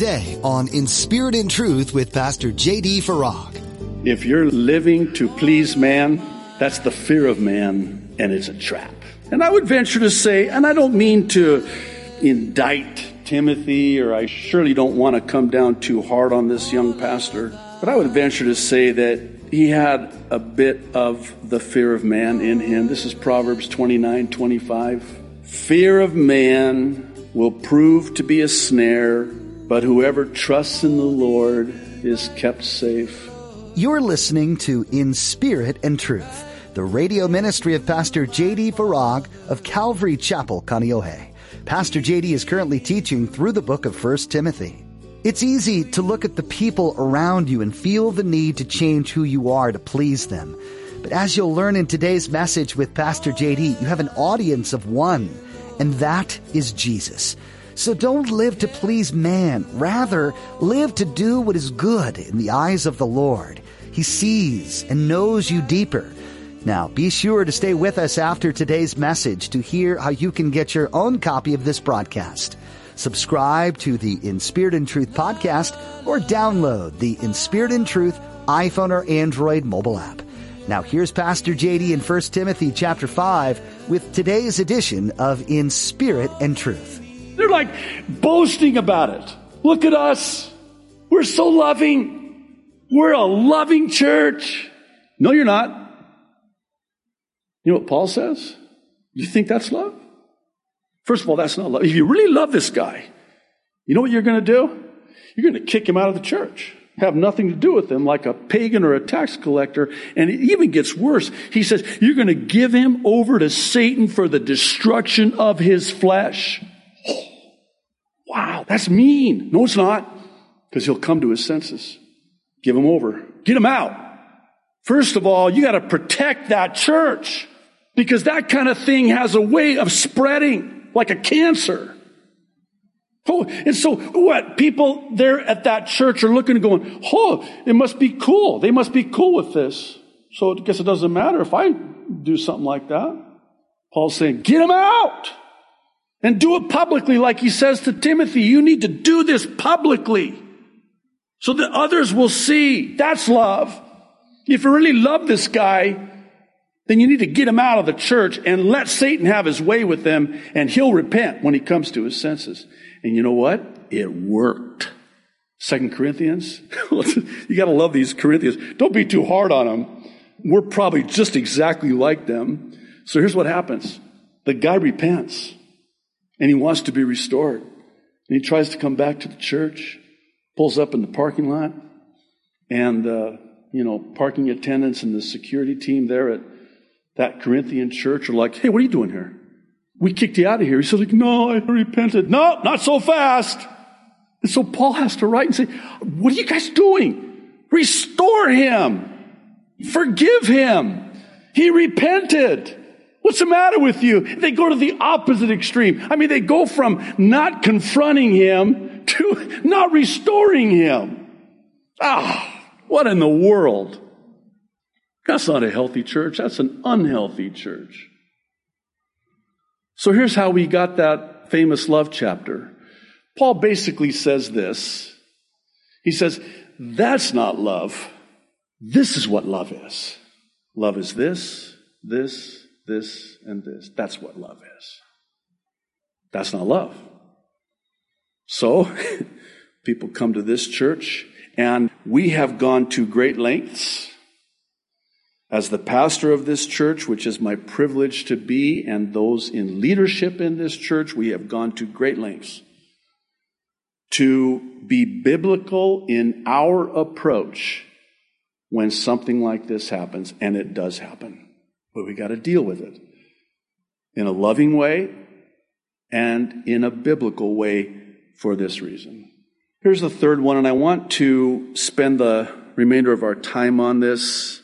today on In Spirit and Truth with Pastor J.D. Farag. If you're living to please man, that's the fear of man, and it's a trap. And I would venture to say, and I don't mean to indict Timothy, or I surely don't want to come down too hard on this young pastor, but I would venture to say that he had a bit of the fear of man in him. This is Proverbs 29 25. Fear of man will prove to be a snare but whoever trusts in the Lord is kept safe. You're listening to In Spirit and Truth, the radio ministry of Pastor J.D. Farag of Calvary Chapel, Kaneohe. Pastor J.D. is currently teaching through the book of 1 Timothy. It's easy to look at the people around you and feel the need to change who you are to please them. But as you'll learn in today's message with Pastor JD, you have an audience of one, and that is Jesus. So don't live to please man. Rather, live to do what is good in the eyes of the Lord. He sees and knows you deeper. Now, be sure to stay with us after today's message to hear how you can get your own copy of this broadcast. Subscribe to the In Spirit and Truth podcast or download the In Spirit and Truth iPhone or Android mobile app. Now here's Pastor JD in 1 Timothy chapter 5 with today's edition of In Spirit and Truth. They're like boasting about it. Look at us. We're so loving. We're a loving church. No, you're not. You know what Paul says? You think that's love? First of all, that's not love. If you really love this guy, you know what you're going to do? You're going to kick him out of the church. Have nothing to do with him like a pagan or a tax collector. And it even gets worse. He says, you're going to give him over to Satan for the destruction of his flesh. Wow, that's mean. No, it's not. Because he'll come to his senses. Give him over. Get him out. First of all, you got to protect that church because that kind of thing has a way of spreading like a cancer. Oh, and so what? People there at that church are looking and going, oh, it must be cool. They must be cool with this. So I guess it doesn't matter if I do something like that. Paul's saying, get them out. And do it publicly, like he says to Timothy. You need to do this publicly so that others will see. That's love. If you really love this guy, then you need to get him out of the church and let Satan have his way with them, and he'll repent when he comes to his senses. And you know what? It worked. Second Corinthians. you gotta love these Corinthians. Don't be too hard on them. We're probably just exactly like them. So here's what happens. The guy repents and he wants to be restored. And he tries to come back to the church, pulls up in the parking lot, and, uh, you know, parking attendants and the security team there at that Corinthian church are like, hey, what are you doing here? We kicked you out of here. He said, like, no, I repented. No, not so fast. And so Paul has to write and say, what are you guys doing? Restore him. Forgive him. He repented. What's the matter with you? They go to the opposite extreme. I mean, they go from not confronting him to not restoring him. Ah, what in the world? That's not a healthy church. That's an unhealthy church. So here's how we got that famous love chapter. Paul basically says this. He says, that's not love. This is what love is. Love is this, this, this, and this. That's what love is. That's not love. So, people come to this church, and we have gone to great lengths. As the pastor of this church, which is my privilege to be, and those in leadership in this church, we have gone to great lengths to be biblical in our approach when something like this happens, and it does happen. But we got to deal with it in a loving way and in a biblical way for this reason. Here's the third one, and I want to spend the remainder of our time on this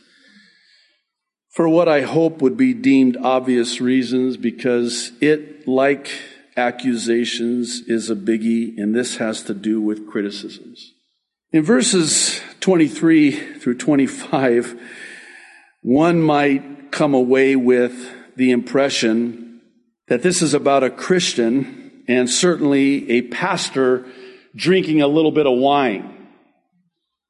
for what I hope would be deemed obvious reasons because it, like accusations, is a biggie, and this has to do with criticisms. In verses 23 through 25, one might come away with the impression that this is about a Christian and certainly a pastor drinking a little bit of wine.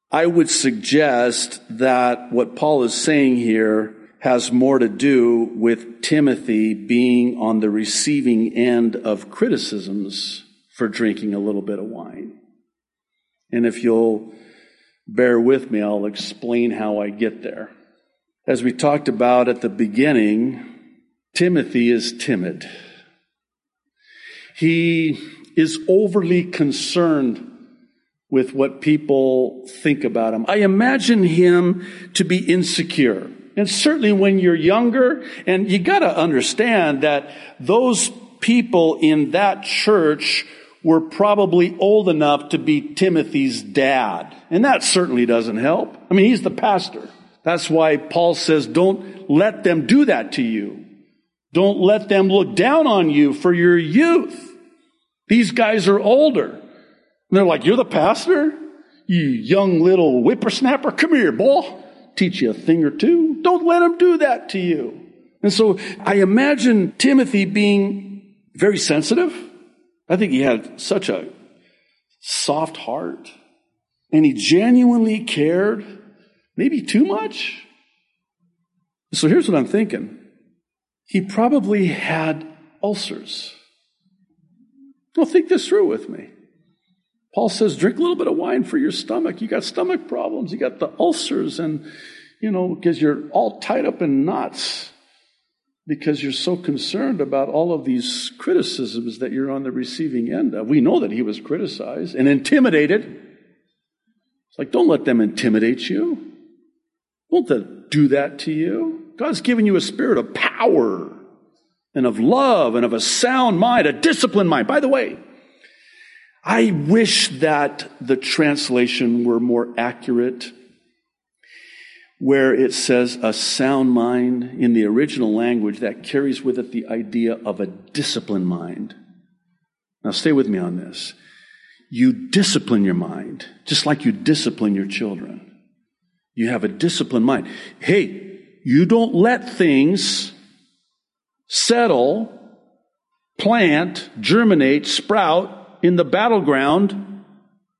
I would suggest that what Paul is saying here has more to do with Timothy being on the receiving end of criticisms for drinking a little bit of wine. And if you'll bear with me, I'll explain how I get there. As we talked about at the beginning, Timothy is timid. He is overly concerned with what people think about him. I imagine him to be insecure. And certainly when you're younger, and you gotta understand that those people in that church were probably old enough to be Timothy's dad. And that certainly doesn't help. I mean, he's the pastor. That's why Paul says, don't let them do that to you. Don't let them look down on you for your youth. These guys are older. And they're like, you're the pastor? You young little whippersnapper. Come here, boy teach you a thing or two. Don't let them do that to you. And so I imagine Timothy being very sensitive. I think he had such a soft heart and he genuinely cared, maybe too much. So here's what I'm thinking. He probably had ulcers. Well, think this through with me. Paul says, drink a little bit of wine for your stomach. You got stomach problems. You got the ulcers and, you know, because you're all tied up in knots because you're so concerned about all of these criticisms that you're on the receiving end of. We know that he was criticized and intimidated. It's like, don't let them intimidate you. That do that to you. God's given you a spirit of power and of love and of a sound mind, a disciplined mind. By the way, I wish that the translation were more accurate, where it says a sound mind in the original language that carries with it the idea of a disciplined mind. Now, stay with me on this. You discipline your mind, just like you discipline your children. You have a disciplined mind. Hey, you don't let things settle, plant, germinate, sprout in the battleground,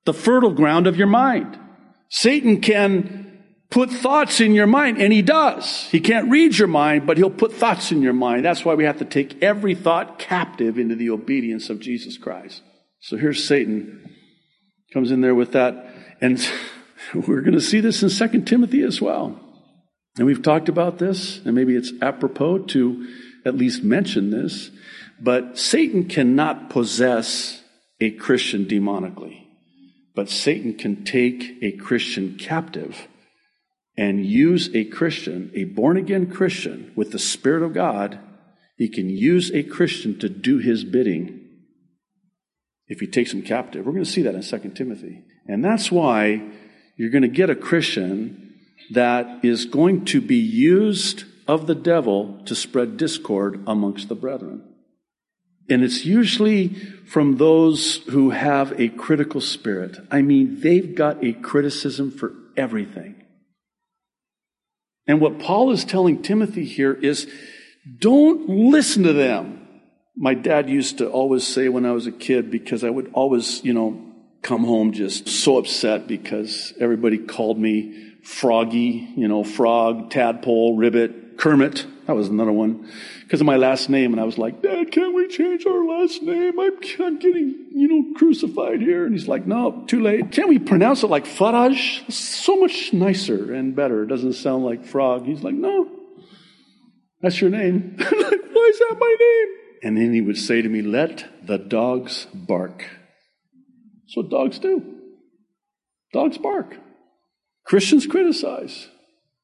the fertile ground of your mind. Satan can put thoughts in your mind, and he does. He can't read your mind, but he'll put thoughts in your mind. That's why we have to take every thought captive into the obedience of Jesus Christ. So here's Satan comes in there with that, and we're going to see this in Second Timothy as well. And we've talked about this, and maybe it's apropos to at least mention this, but Satan cannot possess a Christian demonically. But Satan can take a Christian captive and use a Christian, a born again Christian with the Spirit of God. He can use a Christian to do his bidding if he takes him captive. We're going to see that in 2 Timothy. And that's why you're going to get a Christian that is going to be used of the devil to spread discord amongst the brethren. And it's usually from those who have a critical spirit. I mean, they've got a criticism for everything. And what Paul is telling Timothy here is don't listen to them. My dad used to always say when I was a kid, because I would always, you know, come home just so upset because everybody called me Froggy, you know, frog, tadpole, ribbit, Kermit. That was another one because of my last name. And I was like, Dad, can't we change our last name? I'm, I'm getting, you know, crucified here. And he's like, no, too late. Can't we pronounce it like Faraj? So much nicer and better. It doesn't sound like frog. He's like, no, that's your name. like, why is that my name? And then he would say to me, let the dogs bark. That's what dogs do. Dogs bark. Christians criticize.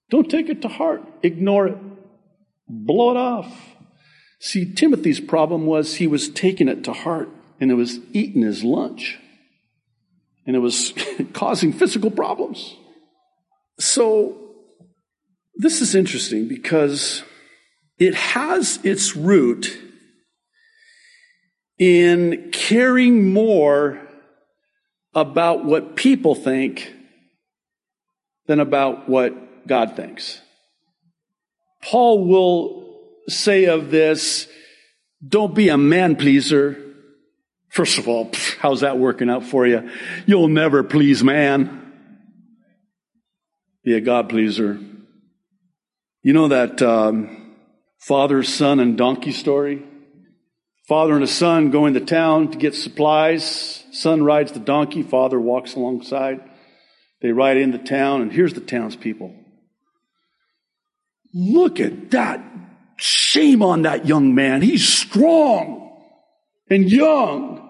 Don't take it to heart. Ignore it. Blow it off. See, Timothy's problem was he was taking it to heart and it was eating his lunch. And it was causing physical problems. So, this is interesting because it has its root in caring more about what people think than about what God thinks. Paul will say of this, don't be a man pleaser. First of all, How's that working out for you? You'll never please man. Be a God pleaser. You know that um, father, son, and donkey story? Father and a son go into town to get supplies. Son rides the donkey, father walks alongside. They ride into town, and here's the townspeople. Look at that. Shame on that young man. He's strong and young.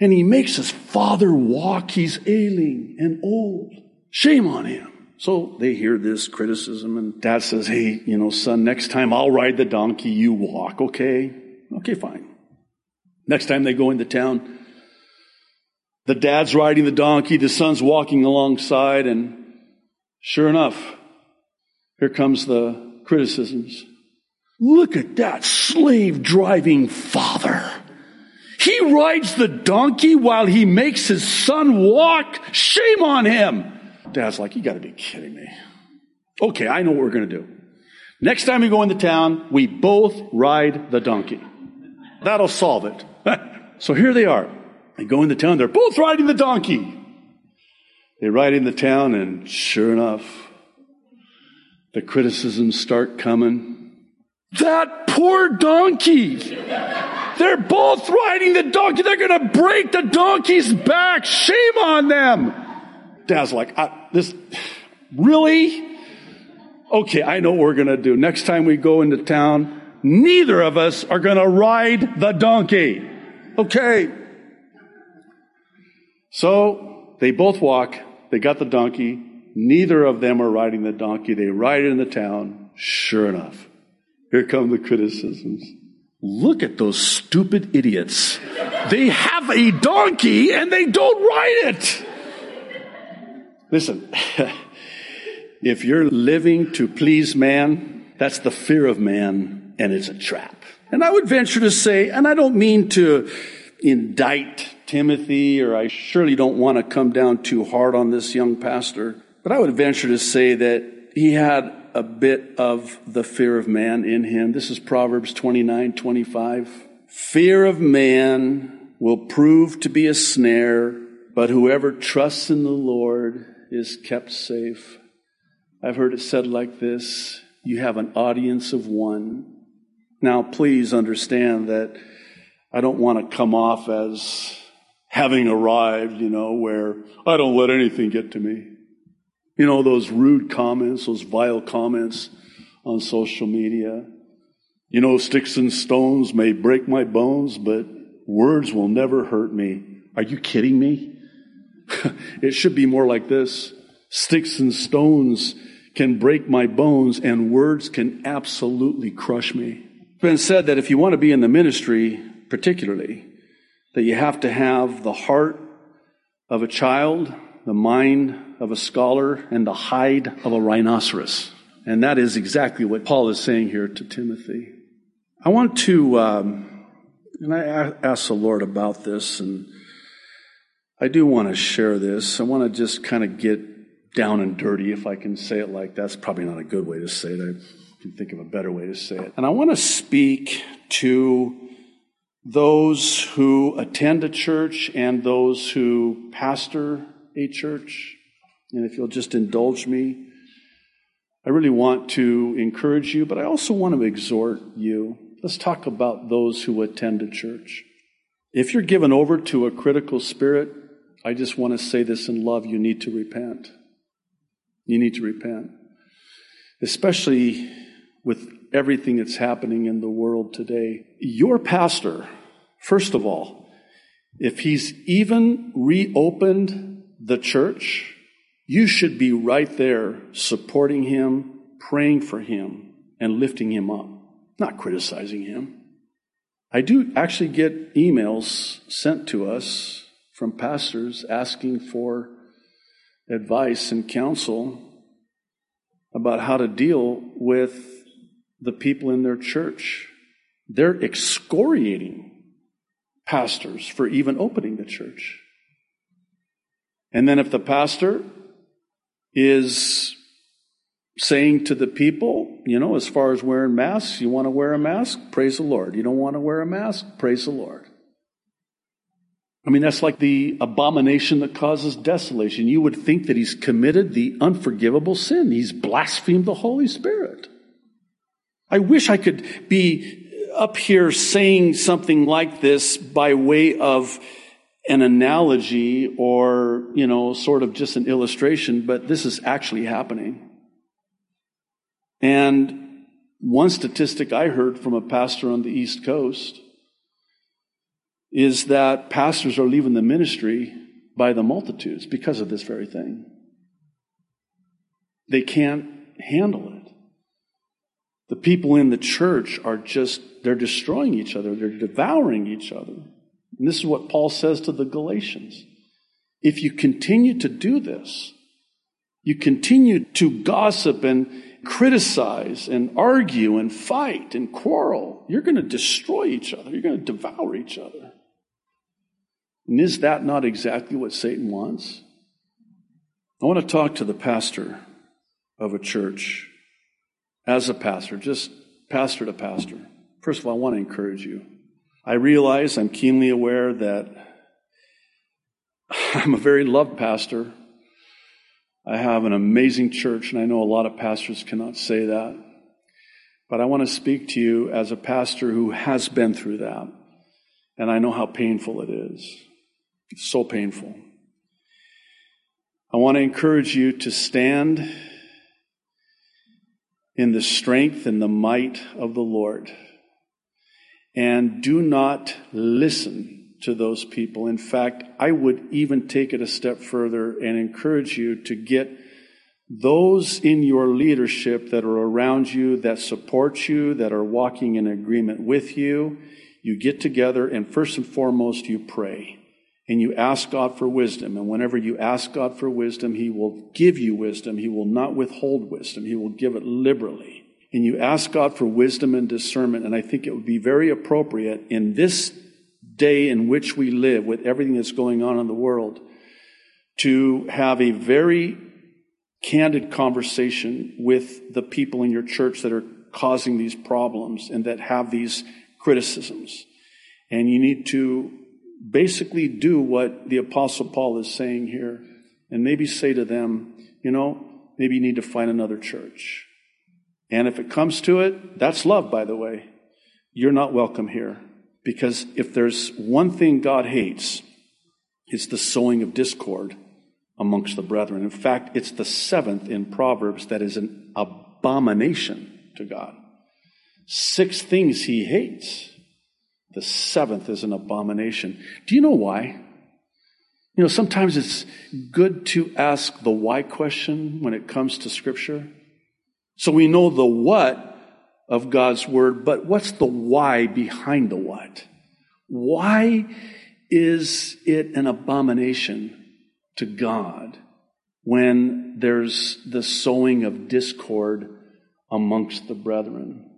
And he makes his father walk. He's ailing and old. Shame on him. So they hear this criticism, and dad says, Hey, you know, son, next time I'll ride the donkey, you walk, okay? Okay, fine. Next time they go into town, the dad's riding the donkey, the son's walking alongside, and sure enough, here comes the criticisms. Look at that slave driving father. He rides the donkey while he makes his son walk. Shame on him. Dad's like, you gotta be kidding me. Okay, I know what we're gonna do. Next time we go into town, we both ride the donkey. That'll solve it. so here they are. They go into town. They're both riding the donkey. They ride into town, and sure enough, the criticisms start coming. That poor donkey. They're both riding the donkey. They're going to break the donkey's back. Shame on them. Dad's like, this, really? Okay, I know what we're going to do. Next time we go into town, neither of us are going to ride the donkey. Okay. So they both walk. They got the donkey. Neither of them are riding the donkey. They ride it in the town. Sure enough, here come the criticisms. Look at those stupid idiots. They have a donkey and they don't ride it. Listen, if you're living to please man, that's the fear of man and it's a trap. And I would venture to say, and I don't mean to indict Timothy, or I surely don't want to come down too hard on this young pastor, but I would venture to say that he had a bit of the fear of man in him. This is Proverbs 29 25. Fear of man will prove to be a snare, but whoever trusts in the Lord is kept safe. I've heard it said like this you have an audience of one. Now, please understand that I don't want to come off as having arrived, you know, where I don't let anything get to me. You know, those rude comments, those vile comments on social media. You know, sticks and stones may break my bones, but words will never hurt me. Are you kidding me? it should be more like this. Sticks and stones can break my bones and words can absolutely crush me. It's been said that if you want to be in the ministry, particularly, that you have to have the heart of a child, the mind of a scholar, and the hide of a rhinoceros. And that is exactly what Paul is saying here to Timothy. I want to, um, and I asked the Lord about this, and I do want to share this. I want to just kind of get down and dirty, if I can say it like that. That's probably not a good way to say it. I can think of a better way to say it. And I want to speak to those who attend a church and those who pastor a church. And if you'll just indulge me, I really want to encourage you, but I also want to exhort you. Let's talk about those who attend a church. If you're given over to a critical spirit, I just want to say this in love you need to repent. You need to repent. Especially with everything that's happening in the world today. Your pastor, first of all, if he's even reopened the church, you should be right there supporting him, praying for him, and lifting him up, not criticizing him. I do actually get emails sent to us from pastors asking for advice and counsel about how to deal with the people in their church. They're excoriating pastors for even opening the church. And then if the pastor is saying to the people, you know, as far as wearing masks, you want to wear a mask? Praise the Lord. You don't want to wear a mask? Praise the Lord. I mean, that's like the abomination that causes desolation. You would think that he's committed the unforgivable sin. He's blasphemed the Holy Spirit. I wish I could be up here saying something like this by way of an analogy or, you know, sort of just an illustration, but this is actually happening. And one statistic I heard from a pastor on the East Coast is that pastors are leaving the ministry by the multitudes because of this very thing. They can't handle it. The people in the church are just, they're destroying each other, they're devouring each other. And this is what Paul says to the Galatians. If you continue to do this, you continue to gossip and criticize and argue and fight and quarrel, you're going to destroy each other. You're going to devour each other. And is that not exactly what Satan wants? I want to talk to the pastor of a church as a pastor, just pastor to pastor. First of all, I want to encourage you. I realize, I'm keenly aware that I'm a very loved pastor. I have an amazing church, and I know a lot of pastors cannot say that. But I want to speak to you as a pastor who has been through that. And I know how painful it is. It's so painful. I want to encourage you to stand in the strength and the might of the Lord. And do not listen to those people. In fact, I would even take it a step further and encourage you to get those in your leadership that are around you, that support you, that are walking in agreement with you. You get together and first and foremost, you pray and you ask God for wisdom. And whenever you ask God for wisdom, He will give you wisdom. He will not withhold wisdom. He will give it liberally. And you ask God for wisdom and discernment. And I think it would be very appropriate in this day in which we live with everything that's going on in the world to have a very candid conversation with the people in your church that are causing these problems and that have these criticisms. And you need to basically do what the Apostle Paul is saying here and maybe say to them, you know, maybe you need to find another church. And if it comes to it, that's love, by the way. You're not welcome here. Because if there's one thing God hates, it's the sowing of discord amongst the brethren. In fact, it's the seventh in Proverbs that is an abomination to God. Six things he hates. The seventh is an abomination. Do you know why? You know, sometimes it's good to ask the why question when it comes to Scripture. So we know the what of God's Word, but what's the why behind the what? Why is it an abomination to God when there's the sowing of discord amongst the brethren?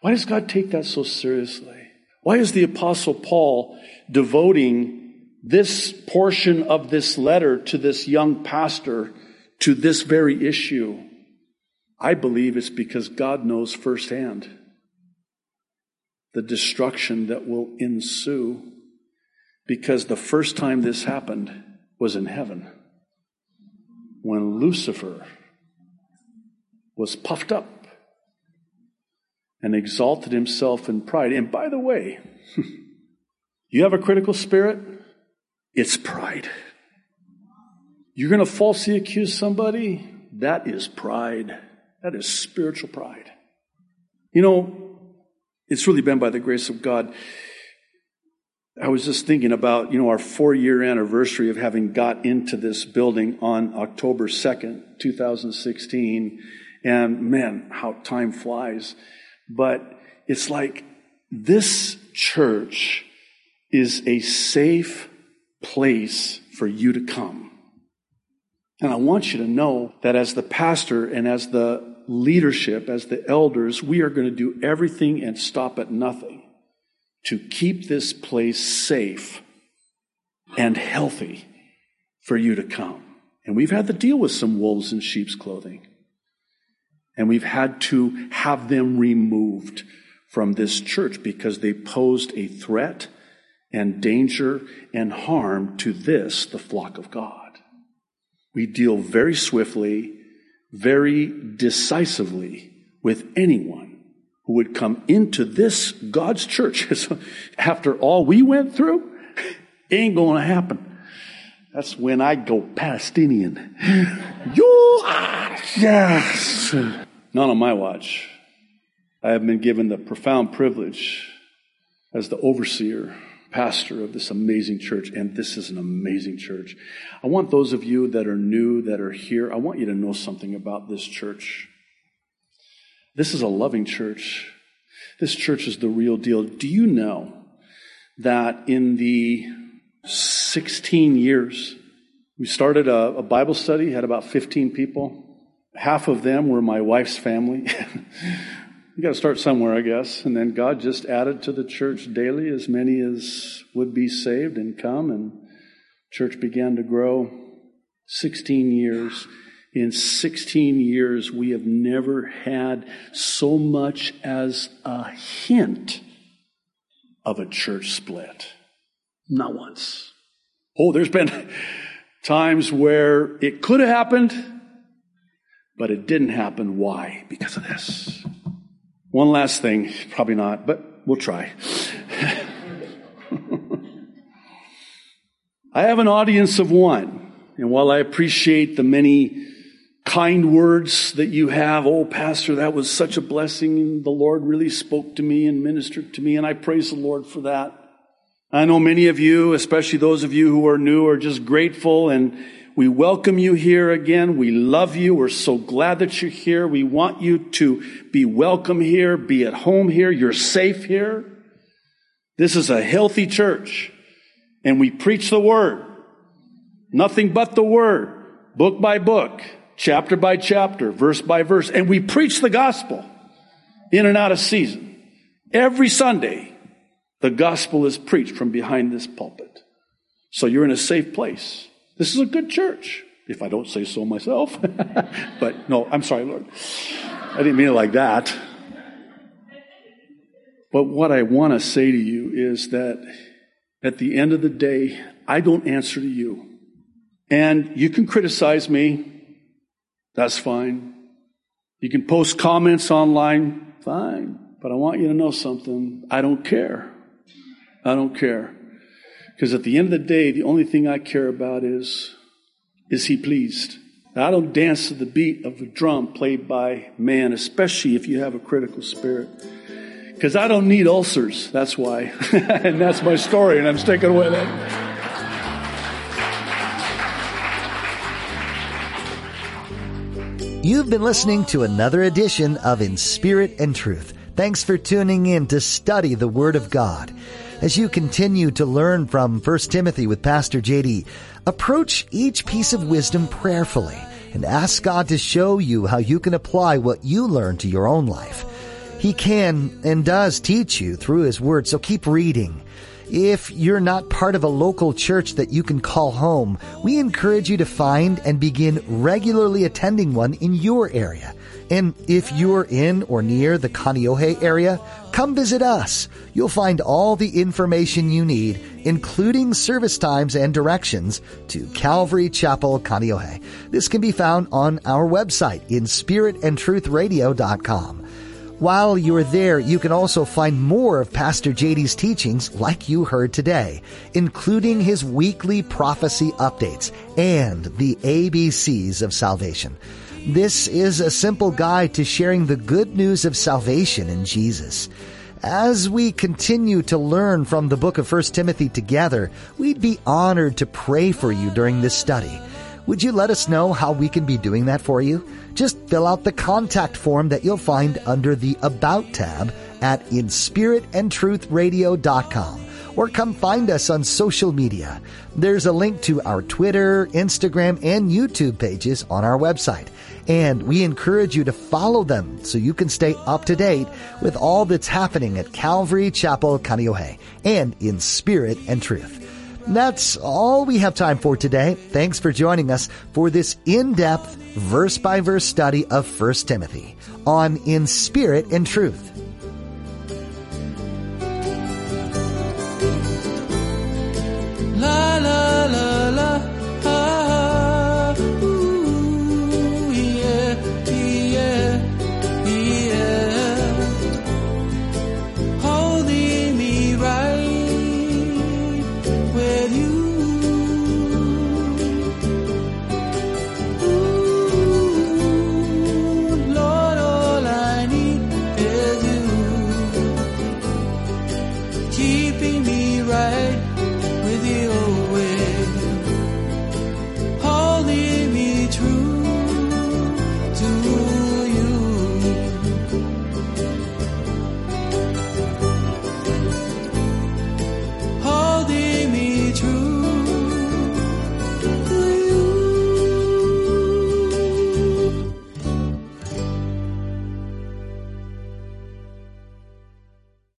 Why does God take that so seriously? Why is the Apostle Paul devoting this portion of this letter to this young pastor to this very issue? I believe it's because God knows firsthand the destruction that will ensue because the first time this happened was in heaven when Lucifer was puffed up and exalted himself in pride. And by the way, you have a critical spirit, it's pride. You're going to falsely accuse somebody, that is pride. That is spiritual pride. You know, it's really been by the grace of God. I was just thinking about, you know, our four year anniversary of having got into this building on October 2nd, 2016. And man, how time flies. But it's like this church is a safe place for you to come. And I want you to know that as the pastor and as the leadership, as the elders, we are going to do everything and stop at nothing to keep this place safe and healthy for you to come. And we've had to deal with some wolves in sheep's clothing. And we've had to have them removed from this church because they posed a threat and danger and harm to this, the flock of God. We deal very swiftly, very decisively with anyone who would come into this God's church. After all we went through, ain't going to happen. That's when I go Palestinian. you are, yes. Not on my watch. I have been given the profound privilege as the overseer, pastor of this amazing church, and this is an amazing church. I want those of you that are new, that are here, I want you to know something about this church. This is a loving church. This church is the real deal. Do you know that in the 16 years. We started a, a, Bible study, had about 15 people. Half of them were my wife's family. you got to start somewhere, I guess. And then God just added to the church daily as many as would be saved and come, and church began to grow. 16 years. In 16 years, we have never had so much as a hint of a church split. Not once. Oh, there's been times where it could have happened, but it didn't happen. Why? Because of this. One last thing, probably not, but we'll try. I have an audience of one, and while I appreciate the many kind words that you have, oh, Pastor, that was such a blessing, the Lord really spoke to me and ministered to me, and I praise the Lord for that. I know many of you, especially those of you who are new, are just grateful and we welcome you here again. We love you. We're so glad that you're here. We want you to be welcome here, be at home here. You're safe here. This is a healthy church and we preach the word. Nothing but the word, book by book, chapter by chapter, verse by verse. And we preach the gospel in and out of season every Sunday the gospel is preached from behind this pulpit. So you're in a safe place. This is a good church, if I don't say so myself. but no, I'm sorry, Lord. I didn't mean it like that. But what I want to say to you is that at the end of the day, I don't answer to you. And you can criticize me. That's fine. You can post comments online. Fine. But I want you to know something. I don't care. I don't care. Because at the end of the day, the only thing I care about is, is he pleased? I don't dance to the beat of a drum played by man, especially if you have a critical spirit. Because I don't need ulcers. That's why. and that's my story, and I'm sticking with it. You've been listening to another edition of In Spirit and Truth. Thanks for tuning in to study the Word of God. As you continue to learn from 1 Timothy with Pastor JD, approach each piece of wisdom prayerfully and ask God to show you how you can apply what you learn to your own life. He can and does teach you through His Word, so keep reading. If you're not part of a local church that you can call home, we encourage you to find and begin regularly attending one in your area. And if you're in or near the Kaneohe area, come visit us. You'll find all the information you need, including service times and directions to Calvary Chapel Kaneohe. This can be found on our website in spiritandtruthradio.com. While you're there, you can also find more of Pastor JD's teachings like you heard today, including his weekly prophecy updates and the ABCs of salvation. This is a simple guide to sharing the good news of salvation in Jesus. As we continue to learn from the book of 1 Timothy together, we'd be honored to pray for you during this study. Would you let us know how we can be doing that for you? Just fill out the contact form that you'll find under the About tab at inspiritandtruthradio.com or come find us on social media. There's a link to our Twitter, Instagram, and YouTube pages on our website. And we encourage you to follow them so you can stay up to date with all that's happening at Calvary Chapel, Kaneohe and in spirit and truth. That's all we have time for today. Thanks for joining us for this in-depth, verse by verse study of 1 Timothy on In Spirit and Truth.